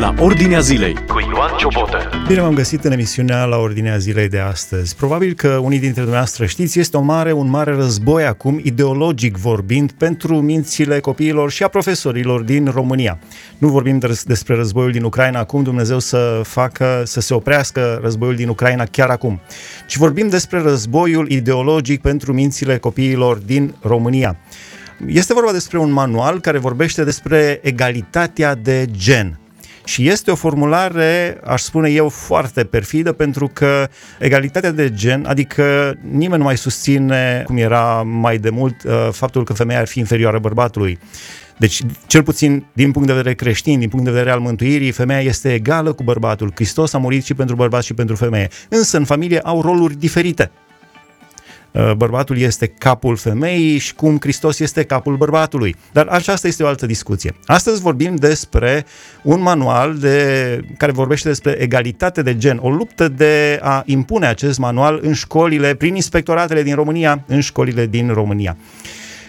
la Ordinea Zilei cu Ioan Ciobotă. Bine m-am găsit în emisiunea la Ordinea Zilei de astăzi. Probabil că unii dintre dumneavoastră știți, este o mare, un mare război acum, ideologic vorbind, pentru mințile copiilor și a profesorilor din România. Nu vorbim despre războiul din Ucraina acum, Dumnezeu să facă, să se oprească războiul din Ucraina chiar acum, ci vorbim despre războiul ideologic pentru mințile copiilor din România. Este vorba despre un manual care vorbește despre egalitatea de gen. Și este o formulare, aș spune eu, foarte perfidă, pentru că egalitatea de gen, adică nimeni nu mai susține, cum era mai de mult, uh, faptul că femeia ar fi inferioară bărbatului. Deci, cel puțin din punct de vedere creștin, din punct de vedere al mântuirii, femeia este egală cu bărbatul. Hristos a murit și pentru bărbat și pentru femeie. Însă, în familie au roluri diferite. Uh, bărbatul este capul femeii și cum Hristos este capul bărbatului. Dar aceasta este o altă discuție. Astăzi vorbim despre un manual de, care vorbește despre egalitate de gen, o luptă de a impune acest manual în școlile, prin inspectoratele din România, în școlile din România.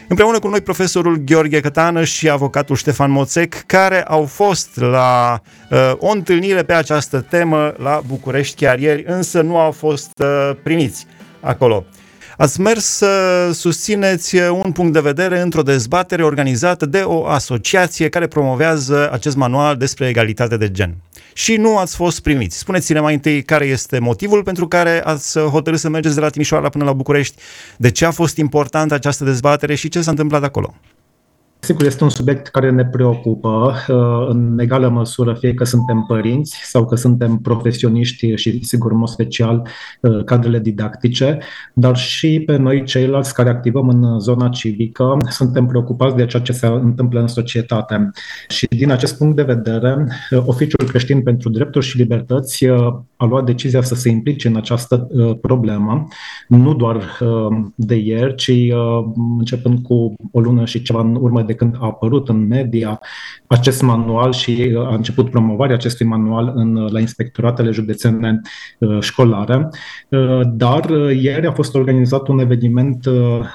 Împreună cu noi profesorul Gheorghe Cătană și avocatul Ștefan Moțec, care au fost la uh, o întâlnire pe această temă la București chiar ieri, însă nu au fost uh, primiți acolo. Ați mers să susțineți un punct de vedere într-o dezbatere organizată de o asociație care promovează acest manual despre egalitate de gen. Și nu ați fost primiți. Spuneți-ne mai întâi care este motivul pentru care ați hotărât să mergeți de la Timișoara până la București, de ce a fost importantă această dezbatere și ce s-a întâmplat acolo. Sigur, este un subiect care ne preocupă uh, în egală măsură, fie că suntem părinți sau că suntem profesioniști și, sigur, în mod special, uh, cadrele didactice, dar și pe noi ceilalți care activăm în zona civică, suntem preocupați de ceea ce se întâmplă în societate. Și din acest punct de vedere, uh, Oficiul Creștin pentru Drepturi și Libertăți a luat decizia să se implice în această problemă, nu doar de ieri, ci începând cu o lună și ceva în urmă de de când a apărut în media acest manual și uh, a început promovarea acestui manual în, uh, la inspectoratele județene uh, școlare. Dar ieri a fost organizat un eveniment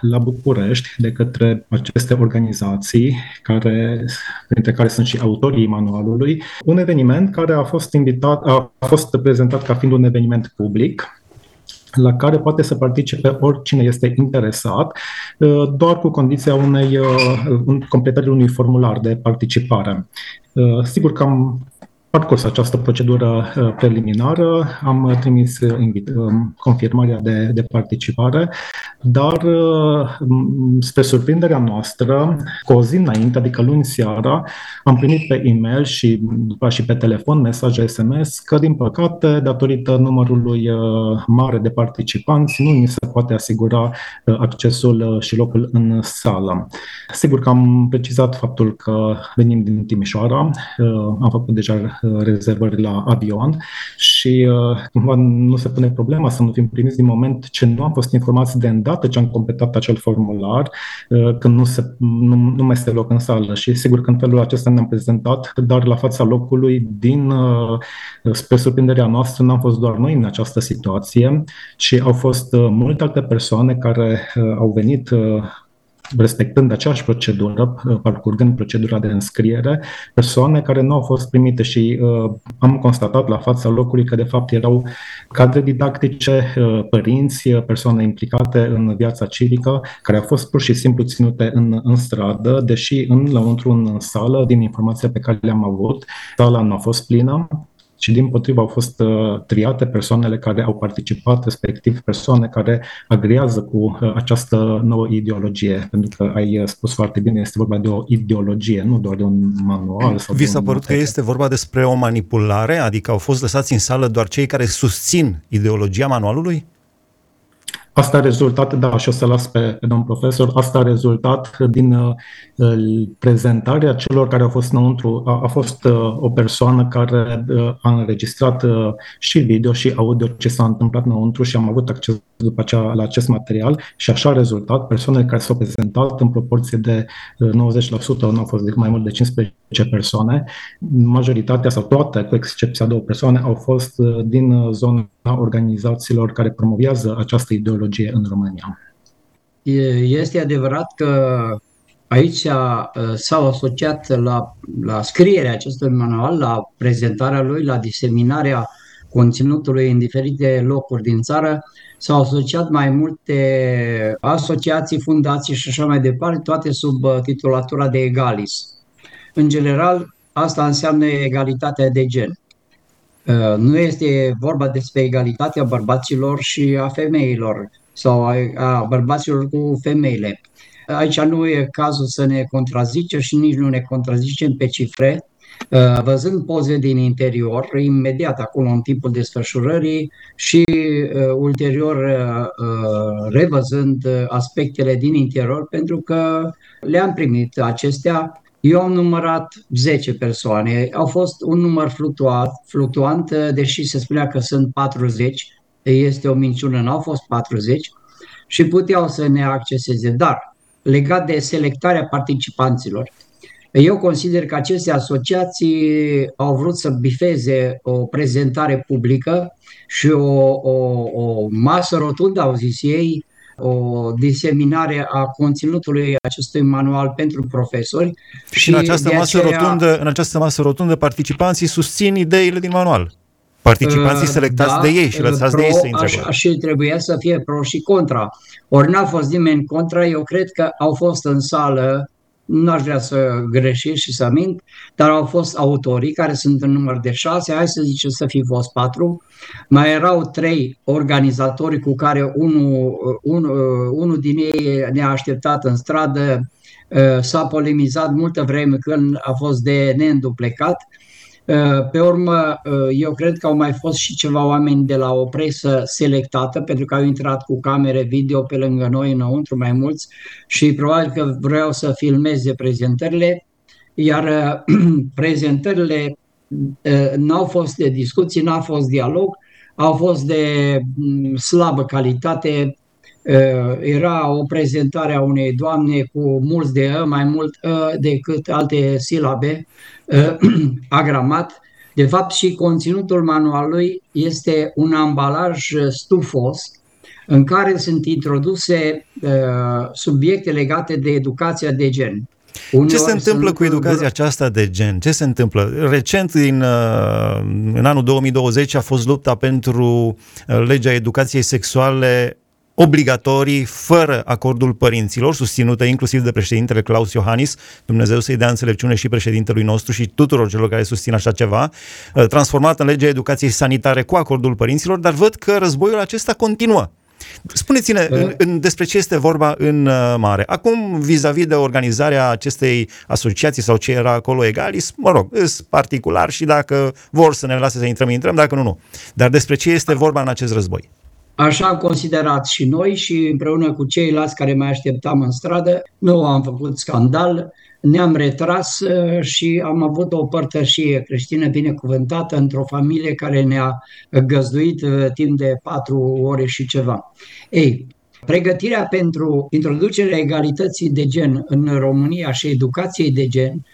la București de către aceste organizații, care, printre care sunt și autorii manualului, un eveniment care a fost invitat, a fost prezentat ca fiind un eveniment public, la care poate să participe oricine este interesat, uh, doar cu condiția unei uh, completării unui formular de participare. Uh, sigur că am parcurs această procedură uh, preliminară, am uh, trimis uh, invit, confirmarea de, de participare, dar spre surprinderea noastră, cu o zi înainte, adică luni seara, am primit pe e-mail și după și pe telefon mesaje SMS că, din păcate, datorită numărului mare de participanți, nu ni se poate asigura accesul și locul în sală. Sigur că am precizat faptul că venim din Timișoara, am făcut deja rezervări la avion și uh, cumva nu se pune problema să nu fim primiți din moment ce nu am fost informați de îndată ce am completat acel formular, uh, când nu, se, nu, nu mai este loc în sală. Și sigur că în felul acesta ne-am prezentat, dar la fața locului, din uh, spre surprinderea noastră, n-am fost doar noi în această situație, ci au fost multe alte persoane care au venit respectând aceeași procedură, uh, parcurgând procedura de înscriere, persoane care nu au fost primite și uh, am constatat la fața locului că de fapt erau cadre didactice, uh, părinți, uh, persoane implicate în viața civică, care au fost pur și simplu ținute în, în stradă, deși în lăuntru în sală, din informația pe care le-am avut, sala nu a fost plină, ci din potrivă au fost uh, triate persoanele care au participat, respectiv persoane care agrează cu uh, această nouă ideologie, pentru că ai uh, spus foarte bine, este vorba de o ideologie, nu doar de un manual. Sau Vi s-a părut că este vorba despre o manipulare, adică au fost lăsați în sală doar cei care susțin ideologia manualului? Asta a rezultat, da, și o să las pe, pe domn profesor, asta a rezultat din uh, prezentarea celor care au fost înăuntru. A, a fost uh, o persoană care uh, a înregistrat uh, și video și audio ce s-a întâmplat înăuntru și am avut acces după aceea la acest material și așa a rezultat. Persoanele care s-au prezentat în proporție de uh, 90%, nu au fost decât mai mult de 15 persoane, majoritatea sau toate, cu excepția două persoane, au fost uh, din uh, zona organizațiilor care promovează această ideologie în România. Este adevărat că aici s-au asociat la, la scrierea acestui manual, la prezentarea lui, la diseminarea conținutului în diferite locuri din țară, s-au asociat mai multe asociații, fundații și așa mai departe, toate sub titulatura de Egalis. În general, asta înseamnă egalitatea de gen. Uh, nu este vorba despre egalitatea bărbaților și a femeilor sau a bărbaților cu femeile. Aici nu e cazul să ne contrazice și nici nu ne contrazicem pe cifre. Uh, văzând poze din interior, imediat acolo în timpul desfășurării și uh, ulterior revăzând aspectele din interior, pentru că le-am primit acestea eu am numărat 10 persoane. Au fost un număr fluctuat, fluctuant, deși se spunea că sunt 40. Este o minciună, n-au fost 40 și puteau să ne acceseze. Dar, legat de selectarea participanților, eu consider că aceste asociații au vrut să bifeze o prezentare publică și o, o, o masă rotundă, au zis ei, o diseminare a conținutului acestui manual pentru profesori. Și, și în această masă aceea, rotundă, în această masă rotundă participanții susțin ideile din manual. Participanții uh, selectați da, de ei și lăsați pro, de ei să intre. Așa, și trebuia să fie pro și contra. Ori n-a fost nimeni contra, eu cred că au fost în sală nu aș vrea să greșesc și să mint, dar au fost autorii care sunt în număr de șase, hai să zicem să fi fost patru, mai erau trei organizatori cu care unul, unul, unul din ei ne-a așteptat în stradă, s-a polemizat multă vreme când a fost de neînduplecat, Uh, pe urmă, uh, eu cred că au mai fost și ceva oameni de la o presă selectată, pentru că au intrat cu camere video pe lângă noi înăuntru mai mulți și probabil că vreau să filmeze prezentările, iar uh, prezentările n-au fost de discuții, n-a fost dialog, au fost de mm, slabă calitate, era o prezentare a unei doamne cu mulți de ă, mai mult ă decât alte silabe, ă, agramat. De fapt, și conținutul manualului este un ambalaj stufos în care sunt introduse subiecte legate de educația de gen. Uneori Ce se întâmplă cu educația aceasta de gen? Ce se întâmplă? Recent, în, în anul 2020, a fost lupta pentru legea educației sexuale obligatorii, fără acordul părinților, susținută inclusiv de președintele Claus Iohannis, Dumnezeu să-i dea înțelepciune și președintelui nostru și tuturor celor care susțin așa ceva, uh, transformată în legea educației sanitare cu acordul părinților, dar văd că războiul acesta continuă. Spuneți-ne în, în, despre ce este vorba în uh, mare. Acum, vis-a-vis de organizarea acestei asociații sau ce era acolo egalis, mă rog, îs particular și dacă vor să ne lase să intrăm, intrăm, dacă nu, nu. Dar despre ce este vorba în acest război? Așa am considerat și noi și împreună cu ceilalți care mai așteptam în stradă, nu am făcut scandal, ne-am retras uh, și am avut o părtășie creștină binecuvântată într-o familie care ne-a găzduit uh, timp de patru ore și ceva. Ei, pregătirea pentru introducerea egalității de gen în România și educației de gen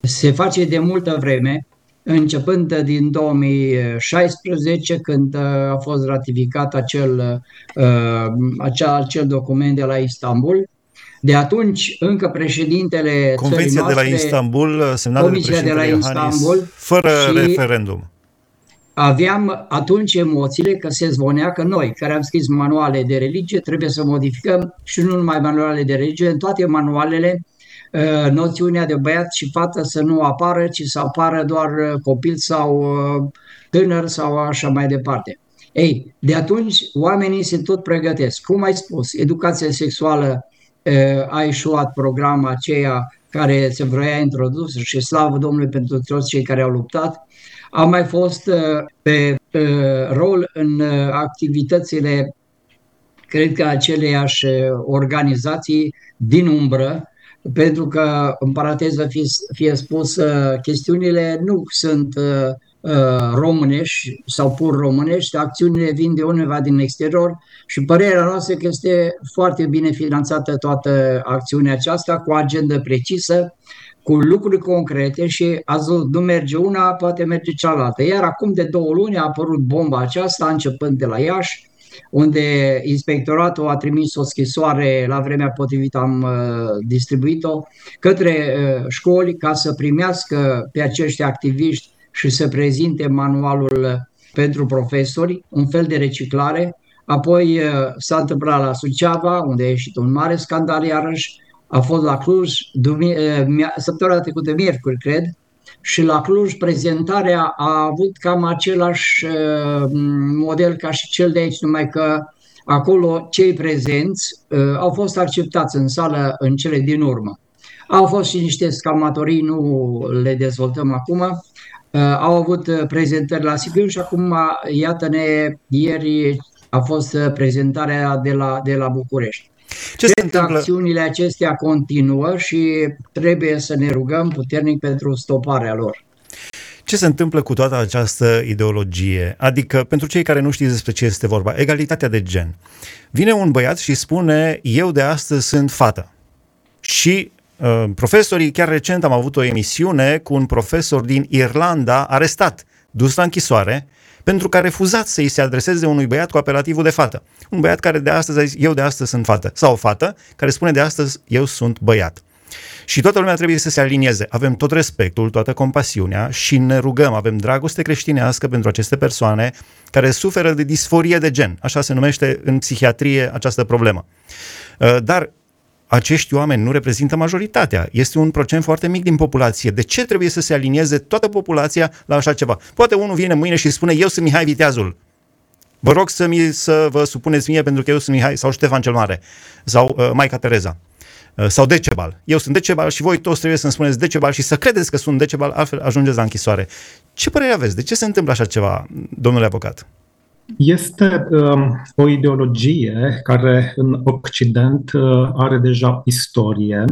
se face de multă vreme începând din 2016, când uh, a fost ratificat acel, uh, acel, acel document de la Istanbul. De atunci, încă președintele Convenția noastre, de la Istanbul, uh, semnată de președintele de la Istanbul, fără referendum. Aveam atunci emoțiile că se zvonea că noi, care am scris manuale de religie, trebuie să modificăm și nu numai manuale de religie, în toate manualele Uh, noțiunea de băiat și fată să nu apară, ci să apară doar uh, copil sau uh, tânăr sau așa mai departe. Ei, de atunci oamenii se tot pregătesc. Cum ai spus, educația sexuală a ieșuat programa aceea care se vrea introdus și slavă Domnului pentru toți cei care au luptat. A mai fost pe rol în activitățile, cred că aceleiași organizații din umbră, pentru că, în paranteză fie, fie spus, chestiunile nu sunt uh, uh, românești sau pur românești, acțiunile vin de undeva din exterior și părerea noastră că este foarte bine finanțată toată acțiunea aceasta cu agendă precisă, cu lucruri concrete și azi nu merge una, poate merge cealaltă. Iar acum de două luni a apărut bomba aceasta, începând de la Iași, unde inspectoratul a trimis o scrisoare, la vremea potrivită am distribuit-o, către școli ca să primească pe acești activiști și să prezinte manualul pentru profesori, un fel de reciclare. Apoi s-a întâmplat la Suceava, unde a ieșit un mare scandal iarăși, a fost la Cluj săptămâna trecută, miercuri, cred, și la Cluj prezentarea a avut cam același model ca și cel de aici, numai că acolo cei prezenți au fost acceptați în sală în cele din urmă. Au fost și niște scalmatorii, nu le dezvoltăm acum, au avut prezentări la Sibiu și acum, iată-ne, ieri a fost prezentarea de la, de la București. Ce se întâmplă? acțiunile acestea continuă și trebuie să ne rugăm puternic pentru stoparea lor. Ce se întâmplă cu toată această ideologie? Adică, pentru cei care nu știți despre ce este vorba, egalitatea de gen. Vine un băiat și spune, eu de astăzi sunt fată. Și uh, profesorii, chiar recent am avut o emisiune cu un profesor din Irlanda arestat, dus la închisoare, pentru că a refuzat să-i se adreseze unui băiat cu apelativul de fată. Un băiat care de astăzi a zis, eu de astăzi sunt fată. Sau o fată care spune de astăzi, eu sunt băiat. Și toată lumea trebuie să se alinieze. Avem tot respectul, toată compasiunea și ne rugăm, avem dragoste creștinească pentru aceste persoane care suferă de disforie de gen. Așa se numește în psihiatrie această problemă. Uh, dar acești oameni nu reprezintă majoritatea. Este un procent foarte mic din populație. De ce trebuie să se alinieze toată populația la așa ceva? Poate unul vine mâine și spune, eu sunt Mihai Viteazul. Vă rog să, mi, să vă supuneți mie pentru că eu sunt Mihai sau Ștefan cel Mare sau uh, Maica Tereza uh, sau Decebal. Eu sunt Decebal și voi toți trebuie să-mi spuneți Decebal și să credeți că sunt Decebal, altfel ajungeți la închisoare. Ce părere aveți? De ce se întâmplă așa ceva, domnule avocat? Este um, o ideologie care în Occident uh, are deja istorie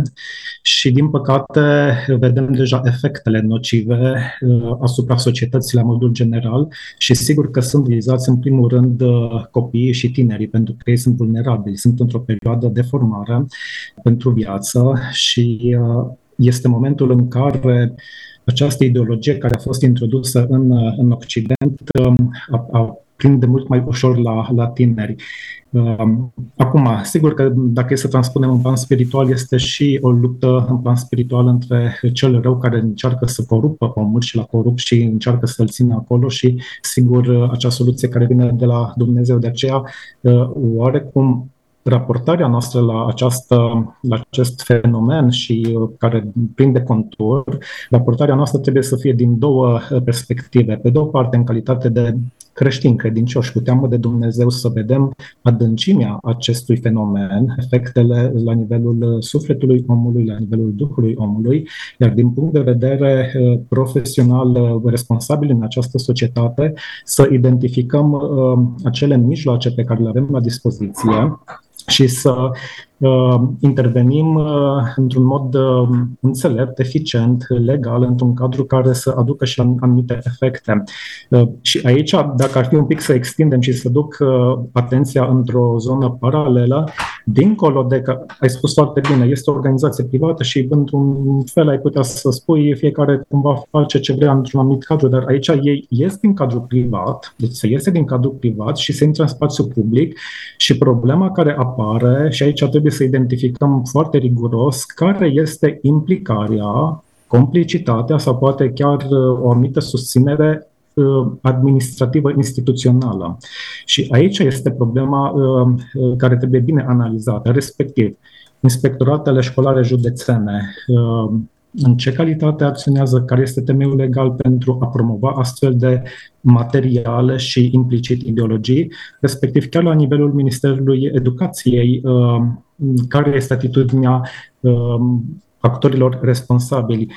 și, din păcate, vedem deja efectele nocive uh, asupra societății la modul general și sigur că sunt vizați în primul rând uh, copiii și tinerii, pentru că ei sunt vulnerabili, sunt într-o perioadă de formare pentru viață și uh, este momentul în care această ideologie care a fost introdusă în, uh, în Occident um, a, a prinde mult mai ușor la, la tineri. Um, acum, sigur că dacă e să transpunem în plan spiritual, este și o luptă în plan spiritual între cel rău care încearcă să corupă omul și la corup și încearcă să-l țină acolo și, sigur, acea soluție care vine de la Dumnezeu. De aceea, uh, oarecum, raportarea noastră la, această, la acest fenomen și uh, care prinde contur, raportarea noastră trebuie să fie din două perspective. Pe de o parte, în calitate de creștini credincioși, cu teamă de Dumnezeu, să vedem adâncimea acestui fenomen, efectele la nivelul sufletului omului, la nivelul Duhului omului, iar din punct de vedere uh, profesional uh, responsabil în această societate, să identificăm acele mijloace pe care le avem la dispoziție și să uh, intervenim uh, într-un mod uh, înțelept, eficient, legal, într-un cadru care să aducă și anumite efecte. Uh, și aici, dacă ar fi un pic să extindem și să duc uh, atenția într-o zonă paralelă, dincolo de că, ai spus foarte bine, este o organizație privată și într-un fel ai putea să spui fiecare cumva face ce vrea într-un anumit cadru, dar aici ei ies din cadrul privat, deci se iese din cadrul privat și se intră în spațiu public și problema care apare, și aici trebuie să identificăm foarte riguros care este implicarea, complicitatea sau poate chiar uh, o anumită susținere uh, administrativă instituțională. Și aici este problema uh, care trebuie bine analizată, respectiv inspectoratele școlare județene, în ce calitate acționează, care este temeiul legal pentru a promova astfel de materiale și implicit ideologii, respectiv chiar la nivelul Ministerului Educației, uh, care este atitudinea uh, actorilor responsabili.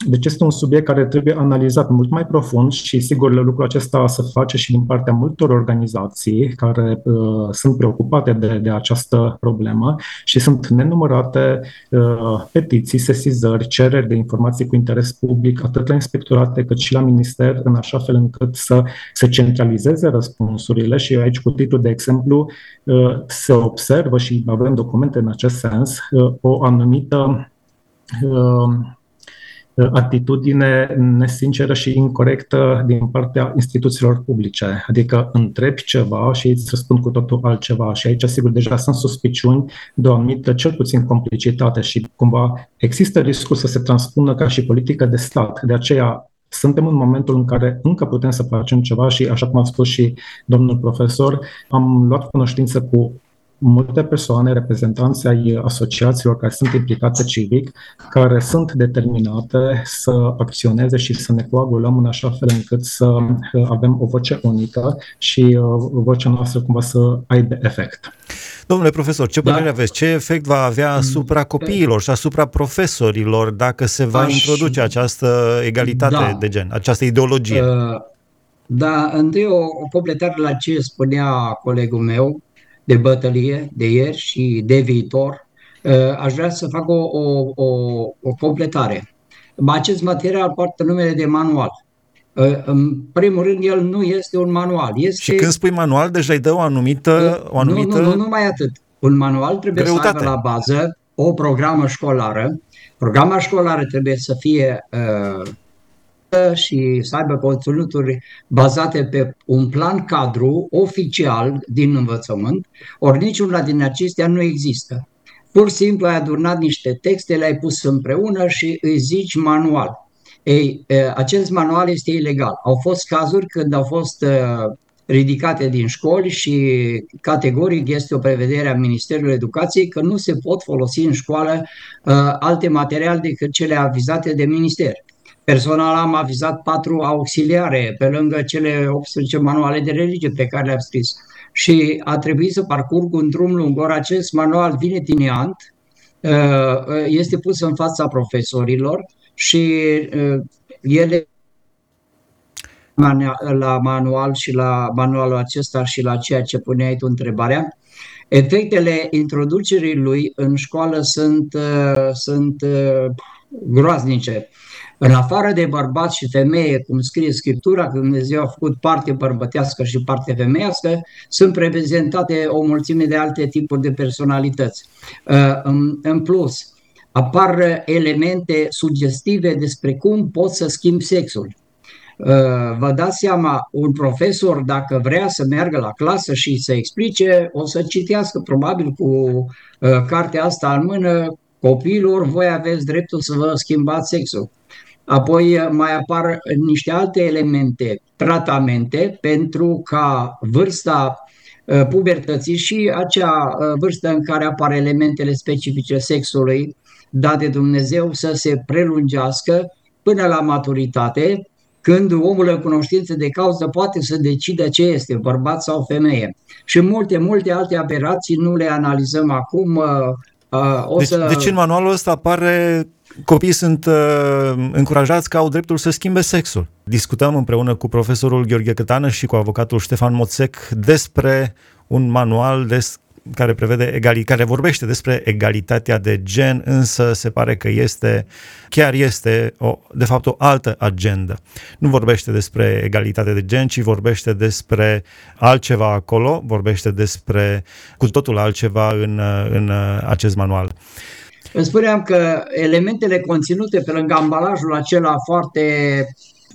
Uh, deci este un subiect care trebuie analizat mult mai profund și sigur lucrul acesta se face și din partea multor organizații care uh, sunt preocupate de, de această problemă și sunt nenumărate uh, petiții, sesizări, cereri de informații cu interes public, atât la inspectorate cât și la minister, în așa fel încât să se centralizeze răspunsurile și aici cu titlul de exemplu uh, se observă și avem documente în acest sens uh, o anumită uh, atitudine nesinceră și incorrectă din partea instituțiilor publice. Adică întrebi ceva și îți răspund cu totul altceva. Și aici, sigur, deja sunt suspiciuni de o anumită, cel puțin, complicitate și cumva există riscul să se transpună ca și politică de stat. De aceea, suntem în momentul în care încă putem să facem ceva și, așa cum a spus și domnul profesor, am luat cunoștință cu multe persoane, reprezentanți ai asociațiilor care sunt implicate civic, care sunt determinate să acționeze și să ne coagulăm în așa fel încât să uh, avem o voce unică și uh, vocea noastră cumva să aibă efect. Domnule profesor, ce părere da. aveți? Ce efect va avea mm, asupra copiilor și asupra profesorilor dacă se va Aș... introduce această egalitate da. de gen, această ideologie? Uh, da, întâi o, o completare la ce spunea colegul meu de bătălie de ieri și de viitor, uh, aș vrea să fac o, o, o, o completare. Acest material poartă numele de manual. Uh, în primul rând, el nu este un manual. Este... Și când spui manual, deja îi dă o anumită... O anumită... Nu, nu, nu numai atât. Un manual trebuie greutate. să aibă la bază o programă școlară. Programa școlară trebuie să fie uh, și să aibă conținuturi bazate pe un plan cadru oficial din învățământ, ori niciuna din acestea nu există. Pur și simplu ai adunat niște texte, le-ai pus împreună și îi zici manual. Ei, acest manual este ilegal. Au fost cazuri când au fost ridicate din școli și categoric este o prevedere a Ministerului Educației că nu se pot folosi în școală alte materiale decât cele avizate de minister. Personal am avizat patru auxiliare pe lângă cele 18 manuale de religie pe care le-am scris. Și a trebuit să parcurg un drum lung. Ori acest manual vine din ant, uh, este pus în fața profesorilor și uh, ele la manual și la manualul acesta și la ceea ce puneai tu întrebarea, efectele introducerii lui în școală sunt, uh, sunt groaznice. În afară de bărbat și femeie, cum scrie Scriptura, că Dumnezeu a făcut parte bărbătească și parte femeiască, sunt reprezentate o mulțime de alte tipuri de personalități. Uh, în plus, apar elemente sugestive despre cum poți să schimbi sexul. Uh, vă dați seama, un profesor, dacă vrea să meargă la clasă și să explice, o să citească probabil cu uh, cartea asta în mână, copiilor, voi aveți dreptul să vă schimbați sexul. Apoi eh, mai apar niște alte elemente, tratamente, pentru ca vârsta eh, pubertății și acea eh, vârstă în care apar elementele specifice sexului date Dumnezeu să se prelungească până la maturitate, când omul în cunoștință de cauză poate să decide ce este, bărbat sau femeie. Și multe, multe alte aberații nu le analizăm acum. O deci, să... deci în manualul ăsta apare copiii sunt uh, încurajați că au dreptul să schimbe sexul. Discutăm împreună cu profesorul Gheorghe Cătană și cu avocatul Ștefan Moțec despre un manual des, care prevede egali, care vorbește despre egalitatea de gen, însă se pare că este, chiar este, o, de fapt, o altă agendă. Nu vorbește despre egalitate de gen, ci vorbește despre altceva acolo, vorbește despre cu totul altceva în, în acest manual. Îmi spuneam că elementele conținute pe lângă ambalajul acela foarte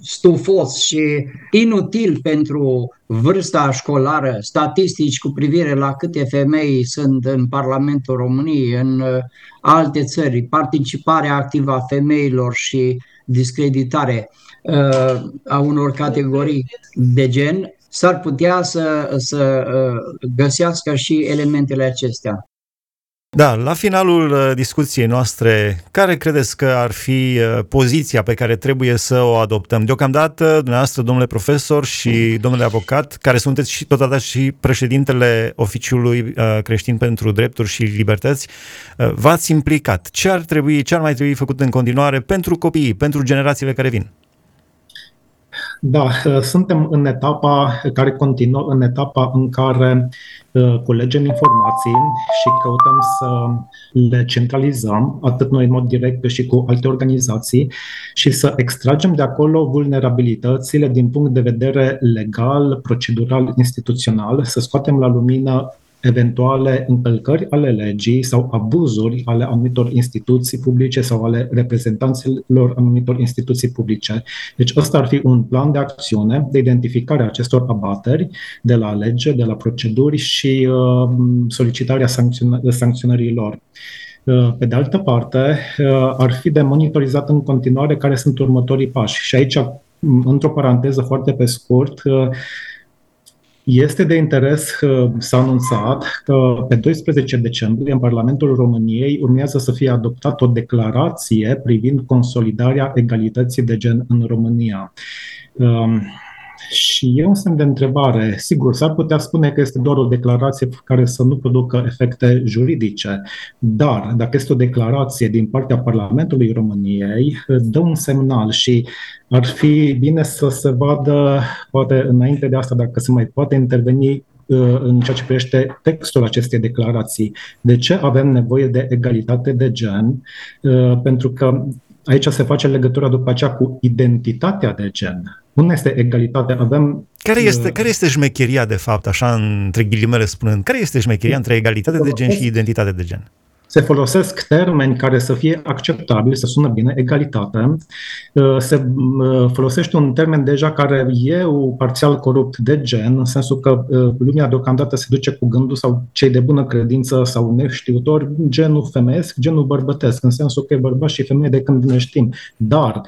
stufos și inutil pentru vârsta școlară, statistici cu privire la câte femei sunt în Parlamentul României, în uh, alte țări, participarea activă a femeilor și discreditare uh, a unor categorii de gen, s-ar putea să, să uh, găsească și elementele acestea. Da, la finalul uh, discuției noastre, care credeți că ar fi uh, poziția pe care trebuie să o adoptăm? Deocamdată, dumneavoastră, domnule profesor și domnule avocat, care sunteți și totodată și președintele Oficiului uh, Creștin pentru Drepturi și Libertăți, v-ați implicat. Ce ar trebui, ce ar mai trebui făcut în continuare pentru copiii, pentru generațiile care vin? Da, suntem în etapa care continuă, în etapa în care uh, culegem informații și căutăm să le centralizăm, atât noi în mod direct, cât și cu alte organizații, și să extragem de acolo vulnerabilitățile din punct de vedere legal, procedural, instituțional, să scoatem la lumină eventuale încălcări ale legii sau abuzuri ale anumitor instituții publice sau ale reprezentanților anumitor instituții publice. Deci ăsta ar fi un plan de acțiune de identificare a acestor abateri de la lege, de la proceduri și uh, solicitarea sancționării lor. Uh, pe de altă parte, uh, ar fi de monitorizat în continuare care sunt următorii pași. Și aici, într-o paranteză foarte pe scurt, uh, este de interes că s-a anunțat că pe 12 decembrie în Parlamentul României urmează să fie adoptată o declarație privind consolidarea egalității de gen în România. Um, și e un semn de întrebare. Sigur, s-ar putea spune că este doar o declarație care să nu producă efecte juridice, dar dacă este o declarație din partea Parlamentului României, dă un semnal și ar fi bine să se vadă, poate înainte de asta, dacă se mai poate interveni uh, în ceea ce privește textul acestei declarații. De ce avem nevoie de egalitate de gen? Uh, pentru că aici se face legătura după aceea cu identitatea de gen. Nu este egalitate, avem... Care este, uh, care este șmecheria, de fapt, așa între ghilimele spunând, care este șmecheria între egalitate de gen și identitate de gen? Se folosesc termeni care să fie acceptabili, să sună bine, egalitate, uh, se uh, folosește un termen deja care e parțial corupt de gen, în sensul că uh, lumea deocamdată se duce cu gândul sau cei de bună credință sau neștiutori, genul femeiesc, genul bărbătesc, în sensul că e bărbat și femeie de când ne știm. Dar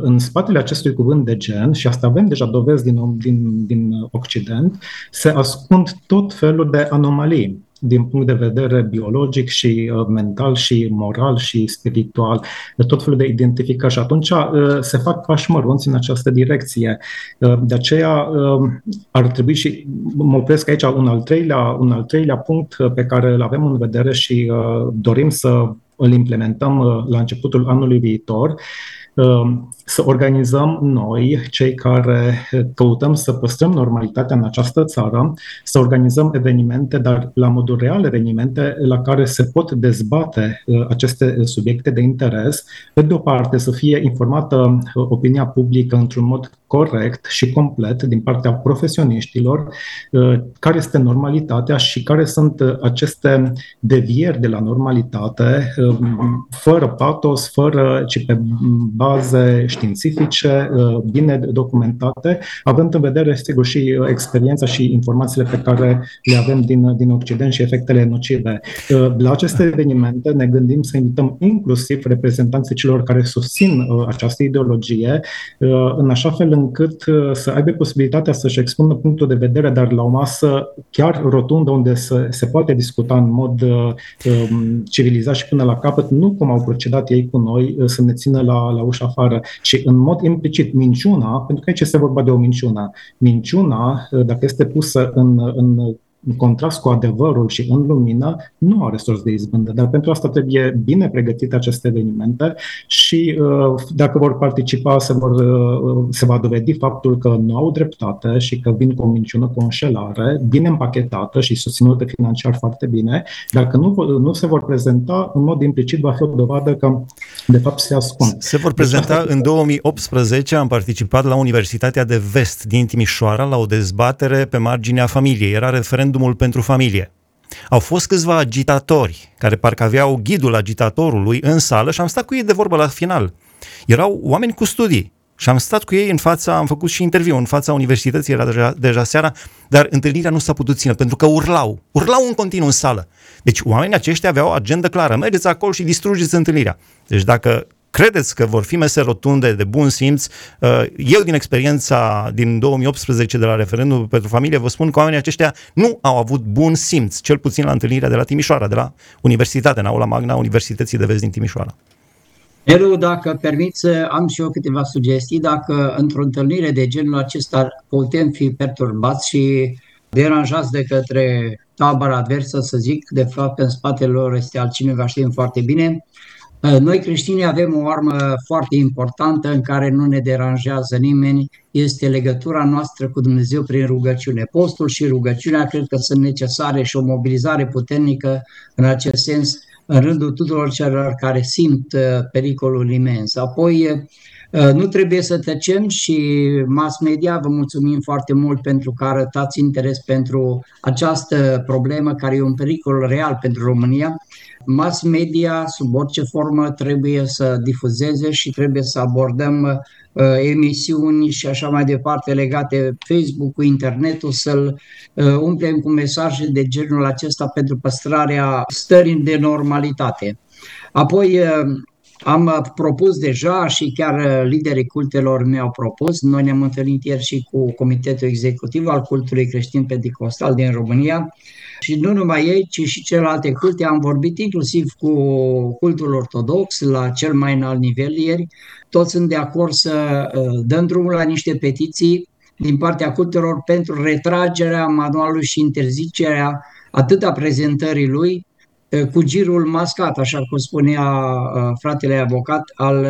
în spatele acestui cuvânt de gen, și asta avem deja dovezi din, din, din Occident, se ascund tot felul de anomalii din punct de vedere biologic și uh, mental și moral și spiritual, tot felul de identificări și atunci uh, se fac pași mărunți în această direcție. Uh, de aceea ar trebui și mă opresc aici un al treilea, un al treilea punct pe care îl avem în vedere și dorim să îl implementăm la începutul anului viitor, să organizăm noi, cei care căutăm să păstrăm normalitatea în această țară, să organizăm evenimente, dar la modul real evenimente la care se pot dezbate uh, aceste subiecte de interes, pe de o parte să fie informată uh, opinia publică într-un mod corect și complet din partea profesioniștilor, uh, care este normalitatea și care sunt aceste devieri de la normalitate, fără patos, fără, ci pe baze științifice, uh, bine documentate, având în vedere, sigur, și uh, experiența și informațiile pe care le avem din, din Occident și efectele nocive. Uh, la aceste evenimente ne gândim să invităm inclusiv reprezentanții celor care susțin această ideologie, în așa fel încât să aibă posibilitatea să-și expună punctul de vedere, dar la o masă chiar rotundă, unde să, se poate discuta în mod um, civilizat și până la capăt, nu cum au procedat ei cu noi, să ne țină la, la ușa afară. Și în mod implicit, minciuna, pentru că aici este vorba de o minciună, minciuna, dacă este pusă în, în în contrast cu adevărul și în lumină, nu are sorți de izbândă. Dar pentru asta trebuie bine pregătite aceste evenimente și uh, dacă vor participa, se, vor, uh, se va dovedi faptul că nu au dreptate și că vin cu o minciună, cu o înșelare, bine împachetată și susținută financiar foarte bine. Dacă nu, nu se vor prezenta, în mod implicit va fi o dovadă că de fapt se ascund. Se vor prezenta deci, în 2018, am participat la Universitatea de Vest din Timișoara la o dezbatere pe marginea familiei. Era referendum referendumul pentru familie. Au fost câțiva agitatori care parcă aveau ghidul agitatorului în sală și am stat cu ei de vorbă la final. Erau oameni cu studii și am stat cu ei în fața, am făcut și interviu în fața universității, era deja, deja seara, dar întâlnirea nu s-a putut ține pentru că urlau, urlau în continuu în sală. Deci oamenii aceștia aveau o agendă clară, mergeți acolo și distrugeți întâlnirea. Deci dacă credeți că vor fi mese rotunde de bun simț? Uh, eu, din experiența din 2018 de la referendum pentru familie, vă spun că oamenii aceștia nu au avut bun simț, cel puțin la întâlnirea de la Timișoara, de la Universitate, în aula magna Universității de Vest din Timișoara. Elu, dacă permiți, am și eu câteva sugestii. Dacă într-o întâlnire de genul acesta putem fi perturbați și deranjați de către tabăra adversă, să zic, de fapt în spatele lor este altcineva, știm foarte bine, Uh, noi creștinii avem o armă foarte importantă în care nu ne deranjează nimeni, este legătura noastră cu Dumnezeu prin rugăciune. Postul și rugăciunea cred că sunt necesare și o mobilizare puternică în acest sens în rândul tuturor celor care simt uh, pericolul imens. Apoi, uh, nu trebuie să tăcem și mass media, vă mulțumim foarte mult pentru că arătați interes pentru această problemă care e un pericol real pentru România. Mass media, sub orice formă, trebuie să difuzeze și trebuie să abordăm Uh, emisiuni și așa mai departe legate Facebook-ul, internetul, să-l uh, umplem cu mesaje de genul acesta pentru păstrarea stării de normalitate. Apoi uh, am propus deja și chiar liderii cultelor mi-au propus, noi ne-am întâlnit ieri și cu Comitetul Executiv al Cultului Creștin Pentecostal din România și nu numai ei, ci și celelalte culte. Am vorbit inclusiv cu cultul ortodox la cel mai înalt nivel ieri. Toți sunt de acord să uh, dăm drumul la niște petiții din partea cultelor pentru retragerea manualului și interzicerea atât a prezentării lui, uh, cu girul mascat, așa cum spunea uh, fratele avocat al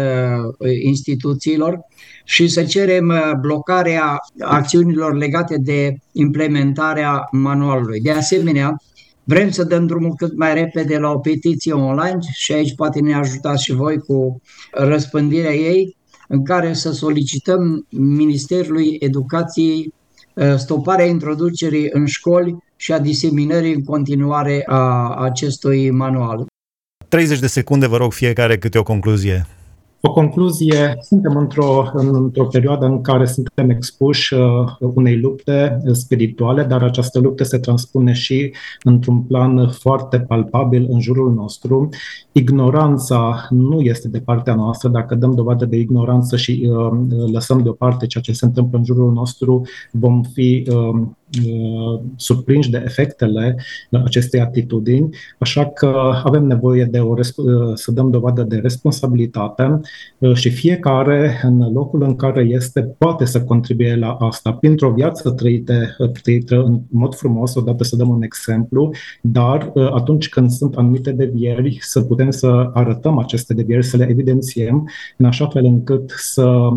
instituțiilor, și să cerem blocarea acțiunilor legate de implementarea manualului. De asemenea, vrem să dăm drumul cât mai repede la o petiție online și aici poate ne ajutați și voi cu răspândirea ei, în care să solicităm Ministerului Educației uh, stoparea introducerii în școli și a diseminării în continuare a acestui manual. 30 de secunde, vă rog, fiecare câte o concluzie. O concluzie, suntem într-o, într-o perioadă în care suntem expuși uh, unei lupte spirituale, dar această luptă se transpune și într-un plan foarte palpabil în jurul nostru. Ignoranța nu este de partea noastră. Dacă dăm dovadă de ignoranță și uh, lăsăm deoparte ceea ce se întâmplă în jurul nostru, vom fi uh, Uh, surprinși de efectele acestei atitudini, așa că avem nevoie de o, uh, să dăm dovadă de responsabilitate uh, și fiecare în locul în care este poate să contribuie la asta. Printr-o viață trăită, trăită în mod frumos, odată să dăm un exemplu, dar atunci când sunt anumite devieri, să putem să arătăm aceste devieri, să le evidențiem în așa fel încât să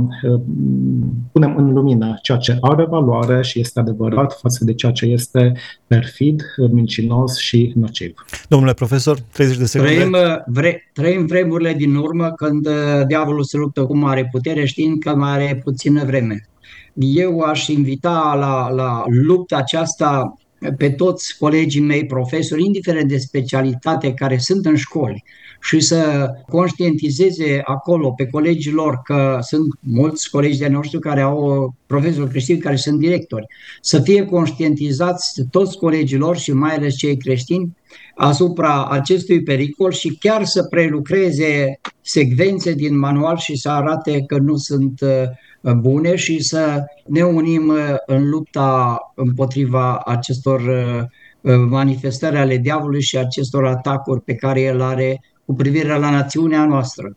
punem în lumină ceea ce are valoare și este adevărat față de ceea ce este perfid, mincinos și nociv. Domnule profesor, 30 de secunde. Trăim, vre, trăim vremurile din urmă când uh, diavolul se luptă cu mare putere știind că mai are puțină vreme. Eu aș invita la, la lupta aceasta pe toți colegii mei profesori, indiferent de specialitate, care sunt în școli, și să conștientizeze acolo pe colegii lor că sunt mulți colegi de noștri care au profesori creștini care sunt directori, să fie conștientizați toți colegii lor și mai ales cei creștini asupra acestui pericol și chiar să prelucreze secvențe din manual și să arate că nu sunt uh, bune și să ne unim uh, în lupta împotriva acestor uh, manifestări ale diavolului și acestor atacuri pe care el are cu privire la națiunea noastră.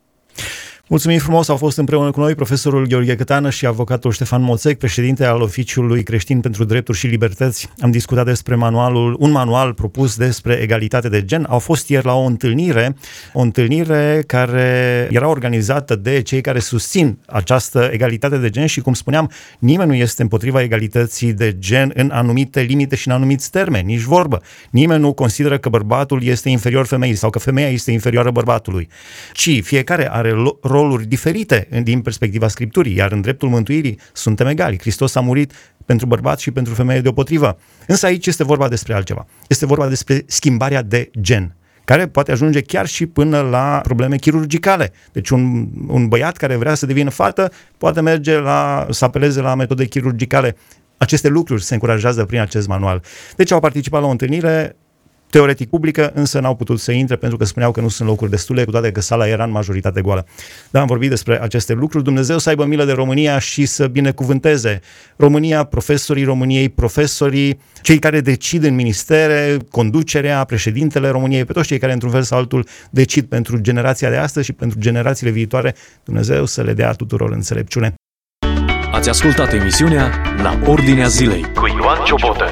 Mulțumim frumos, au fost împreună cu noi profesorul Gheorghe Cătană și avocatul Ștefan Moțec, președinte al Oficiului Creștin pentru Drepturi și Libertăți. Am discutat despre manualul, un manual propus despre egalitate de gen. Au fost ieri la o întâlnire, o întâlnire care era organizată de cei care susțin această egalitate de gen și, cum spuneam, nimeni nu este împotriva egalității de gen în anumite limite și în anumiți termeni, nici vorbă. Nimeni nu consideră că bărbatul este inferior femeii sau că femeia este inferioară bărbatului, ci fiecare are rol roluri diferite din perspectiva Scripturii, iar în dreptul mântuirii suntem egali. Hristos a murit pentru bărbați și pentru femeie deopotrivă. Însă aici este vorba despre altceva. Este vorba despre schimbarea de gen care poate ajunge chiar și până la probleme chirurgicale. Deci un, un băiat care vrea să devină fată poate merge la, să apeleze la metode chirurgicale. Aceste lucruri se încurajează prin acest manual. Deci au participat la o întâlnire teoretic publică, însă n-au putut să intre pentru că spuneau că nu sunt locuri destule, cu toate că sala era în majoritate goală. Dar am vorbit despre aceste lucruri. Dumnezeu să aibă milă de România și să binecuvânteze România, profesorii României, profesorii, cei care decid în ministere, conducerea, președintele României, pe toți cei care într-un fel sau altul decid pentru generația de astăzi și pentru generațiile viitoare. Dumnezeu să le dea tuturor înțelepciune. Ați ascultat emisiunea La Ordinea Zilei cu Ioan Ciobotă.